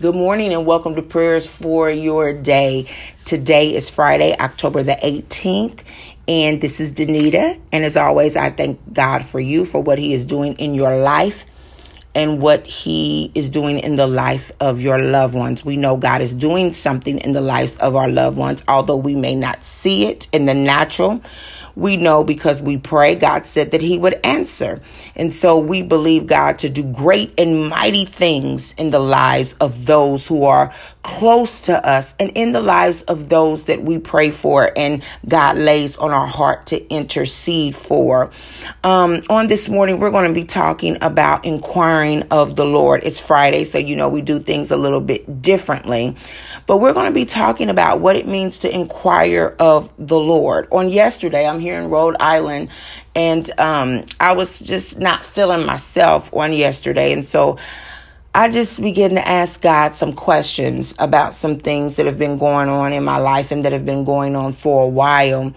Good morning and welcome to prayers for your day. Today is Friday, October the 18th, and this is Danita. And as always, I thank God for you for what He is doing in your life and what He is doing in the life of your loved ones. We know God is doing something in the lives of our loved ones, although we may not see it in the natural we know because we pray, God said that He would answer. And so we believe God to do great and mighty things in the lives of those who are close to us and in the lives of those that we pray for and God lays on our heart to intercede for. Um, on this morning, we're going to be talking about inquiring of the Lord. It's Friday, so you know we do things a little bit differently, but we're going to be talking about what it means to inquire of the Lord. On yesterday, I'm here in Rhode Island, and um, I was just not feeling myself on yesterday, and so I just began to ask God some questions about some things that have been going on in my life and that have been going on for a while.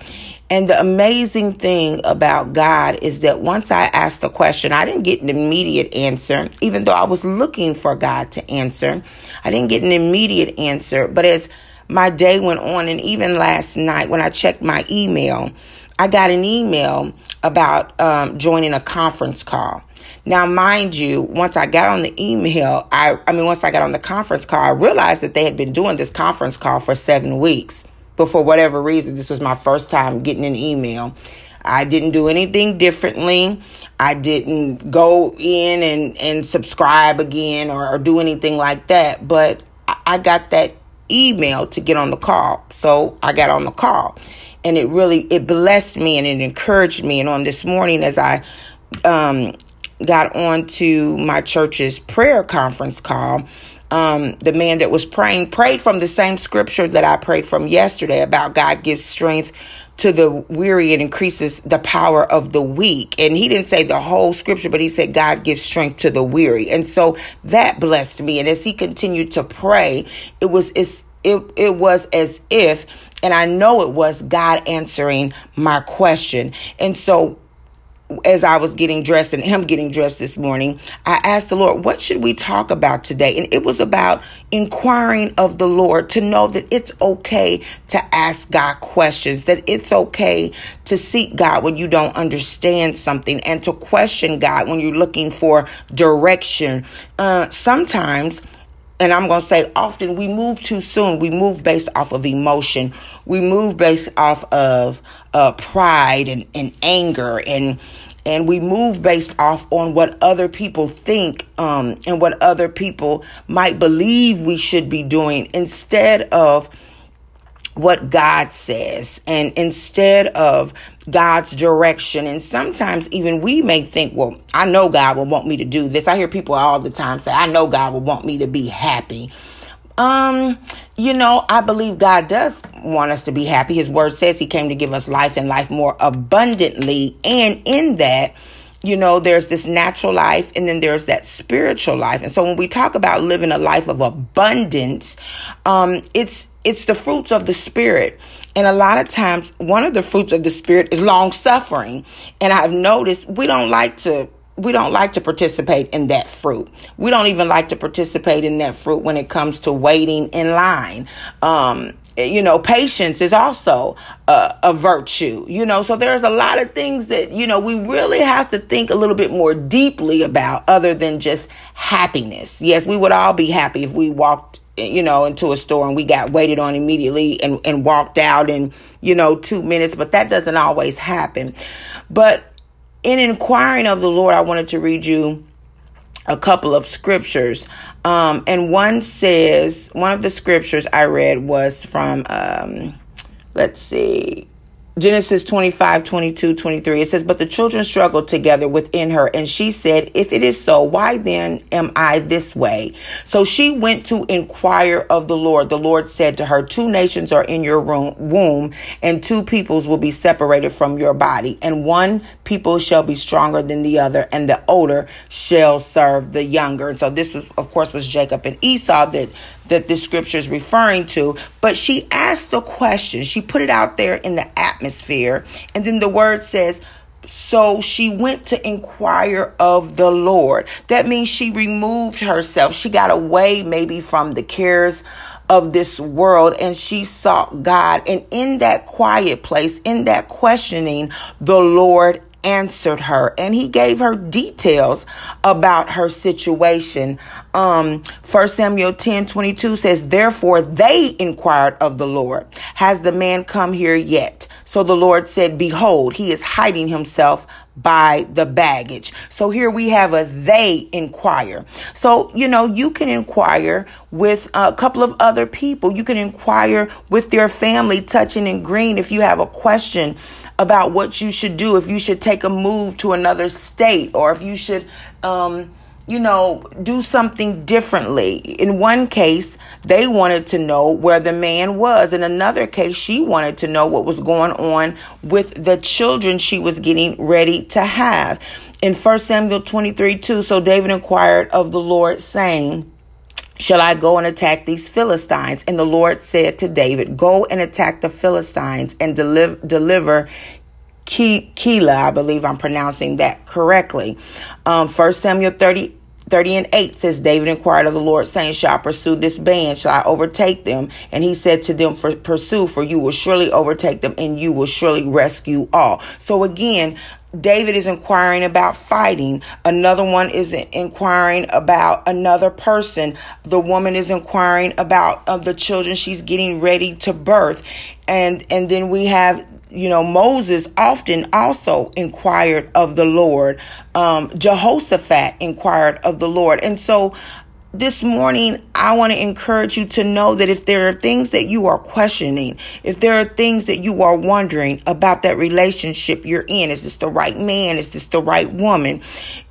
And the amazing thing about God is that once I asked the question, I didn't get an immediate answer, even though I was looking for God to answer. I didn't get an immediate answer. But as my day went on, and even last night when I checked my email, I got an email about um, joining a conference call. Now, mind you, once I got on the email, I, I mean, once I got on the conference call, I realized that they had been doing this conference call for seven weeks. But for whatever reason, this was my first time getting an email. I didn't do anything differently. I didn't go in and, and subscribe again or, or do anything like that. But I, I got that email to get on the call. So I got on the call and it really it blessed me and it encouraged me and on this morning as i um, got on to my church's prayer conference call um, the man that was praying prayed from the same scripture that i prayed from yesterday about god gives strength to the weary and increases the power of the weak. And he didn't say the whole scripture, but he said God gives strength to the weary. And so that blessed me. And as he continued to pray, it was it, it was as if and I know it was God answering my question. And so as I was getting dressed and him getting dressed this morning, I asked the Lord, what should we talk about today? And it was about inquiring of the Lord to know that it's okay to ask God questions, that it's okay to seek God when you don't understand something and to question God when you're looking for direction. Uh, sometimes and I'm going to say often we move too soon. We move based off of emotion. We move based off of uh, pride and, and anger and and we move based off on what other people think um, and what other people might believe we should be doing instead of what God says and instead of God's direction. And sometimes even we may think, well, I know God will want me to do this. I hear people all the time say, I know God will want me to be happy. Um, you know, I believe God does want us to be happy. His word says he came to give us life and life more abundantly. And in that, you know, there's this natural life and then there's that spiritual life. And so when we talk about living a life of abundance, um, it's it's the fruits of the spirit. And a lot of times, one of the fruits of the spirit is long suffering. And I've noticed we don't like to we don't like to participate in that fruit. We don't even like to participate in that fruit when it comes to waiting in line. Um, Eh, you know, patience is also a, a, virtue, you know, so there's a lot of things that, you know, we really have to think a little bit more deeply about other than just happiness. Yes, we would all be happy if we walked eh, you know, into a store and we got waited on immediately and, and walked out in, you know, two minutes, but that doesn't always happen. But in inquiring of the Lord, I wanted to read you a couple of scriptures. Um, and one says, one of the scriptures I read was from, um, let's see, Genesis 25, 22, 23. It says, But the children struggled together within her, and she said, If it is so, why then am I this way? So she went to inquire of the Lord. The Lord said to her, Two nations are in your womb, and two peoples will be separated from your body, and one people shall be stronger than the other, and the older shall serve the younger. And so this was, of course, was Jacob and Esau that that this scripture is referring to, but she asked the question. She put it out there in the atmosphere. And then the word says, So she went to inquire of the Lord. That means she removed herself. She got away maybe from the cares of this world and she sought God. And in that quiet place, in that questioning, the Lord answered her and he gave her details about her situation. Um, 1 Samuel 10 22 says, Therefore they inquired of the Lord, Has the man come here yet? So the Lord said, Behold, he is hiding himself by the baggage. So here we have a they inquire. So, you know, you can inquire with a couple of other people. You can inquire with your family, touching and green, if you have a question about what you should do, if you should take a move to another state, or if you should, um, you know, do something differently. In one case, they wanted to know where the man was. In another case, she wanted to know what was going on with the children she was getting ready to have. In 1 Samuel 23 2, so David inquired of the Lord, saying, Shall I go and attack these Philistines? And the Lord said to David, Go and attack the Philistines and deliver, deliver Keilah. I believe I'm pronouncing that correctly. Um, 1 Samuel 30, 30 and 8 says, David inquired of the Lord, saying, Shall I pursue this band? Shall I overtake them? And he said to them, for, Pursue, for you will surely overtake them, and you will surely rescue all. So again, David is inquiring about fighting. Another one is inquiring about another person. The woman is inquiring about the children she's getting ready to birth. And and then we have you know Moses often also inquired of the Lord. Um, Jehoshaphat inquired of the Lord. And so this morning, I want to encourage you to know that if there are things that you are questioning, if there are things that you are wondering about that relationship you're in, is this the right man? Is this the right woman?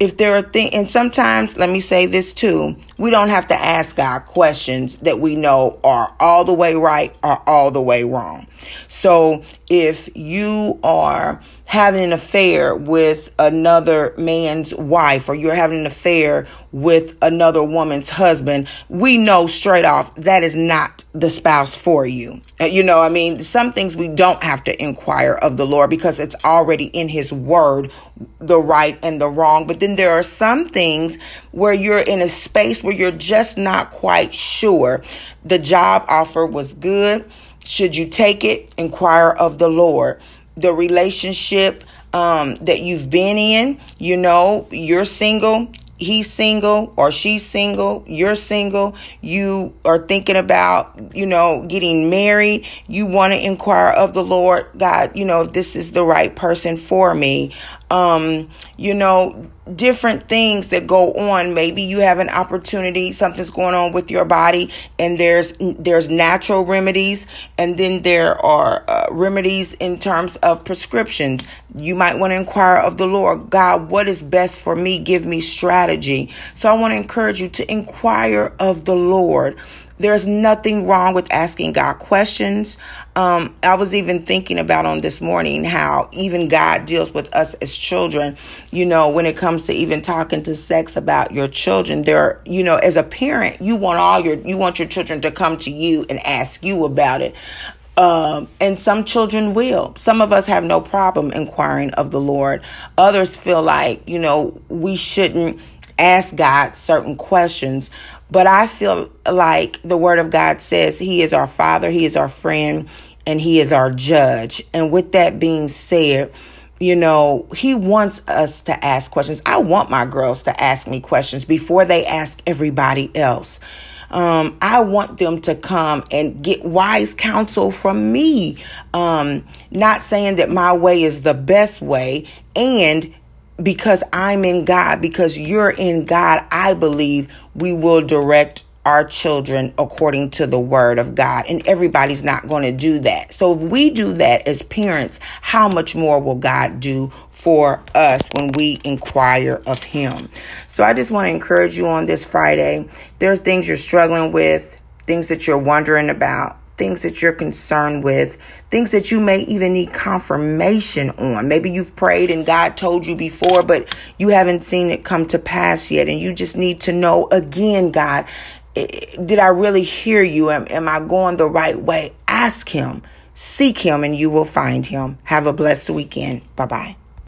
If there are things, and sometimes, let me say this too, we don't have to ask God questions that we know are all the way right or all the way wrong. So if you are having an affair with another man's wife or you're having an affair with another woman's husband, we know straight off that is not the spouse for you. Uh, you know, I mean, some things we don't have to inquire of the Lord because it's already in His Word, the right and the wrong. But then there are some things where you're in a space where you're just not quite sure. The job offer was good should you take it? Inquire of the Lord. The relationship um, that you've been in, you know, you're single, he's single or she's single, you're single, you are thinking about, you know, getting married, you want to inquire of the Lord, God, you know, if this is the right person for me. Um, you know, different things that go on. Maybe you have an opportunity something's going on with your body and there's there's natural remedies and then there are uh, remedies in terms of prescriptions. You might want to inquire of the lord god what is best for me? Give me strategy. So i want to encourage you to inquire of the lord there's nothing wrong with asking God questions. Um, I was even thinking about on this morning how even God deals with us as children. You know, when it comes to even talking to sex about your children, there, you know, as a parent, you want all your, you want your children to come to you and ask you about it. Um, and some children will. Some of us have no problem inquiring of the Lord. Others feel like, you know, we shouldn't ask God certain questions. But I feel like the Word of God says He is our Father, He is our friend, and He is our judge. And with that being said, you know, He wants us to ask questions. I want my girls to ask me questions before they ask everybody else. Um, I want them to come and get wise counsel from me. Um, not saying that my way is the best way, and because I'm in God, because you're in God, I believe we will direct our children according to the word of God. And everybody's not going to do that. So if we do that as parents, how much more will God do for us when we inquire of Him? So I just want to encourage you on this Friday. There are things you're struggling with, things that you're wondering about things that you're concerned with, things that you may even need confirmation on. Maybe you've prayed and God told you before, but you haven't seen it come to pass yet. And you just need to know again, God, did I really hear you? Am, am I going the right way? Ask Him, seek Him, and you will find Him. Have a blessed weekend. Bye bye.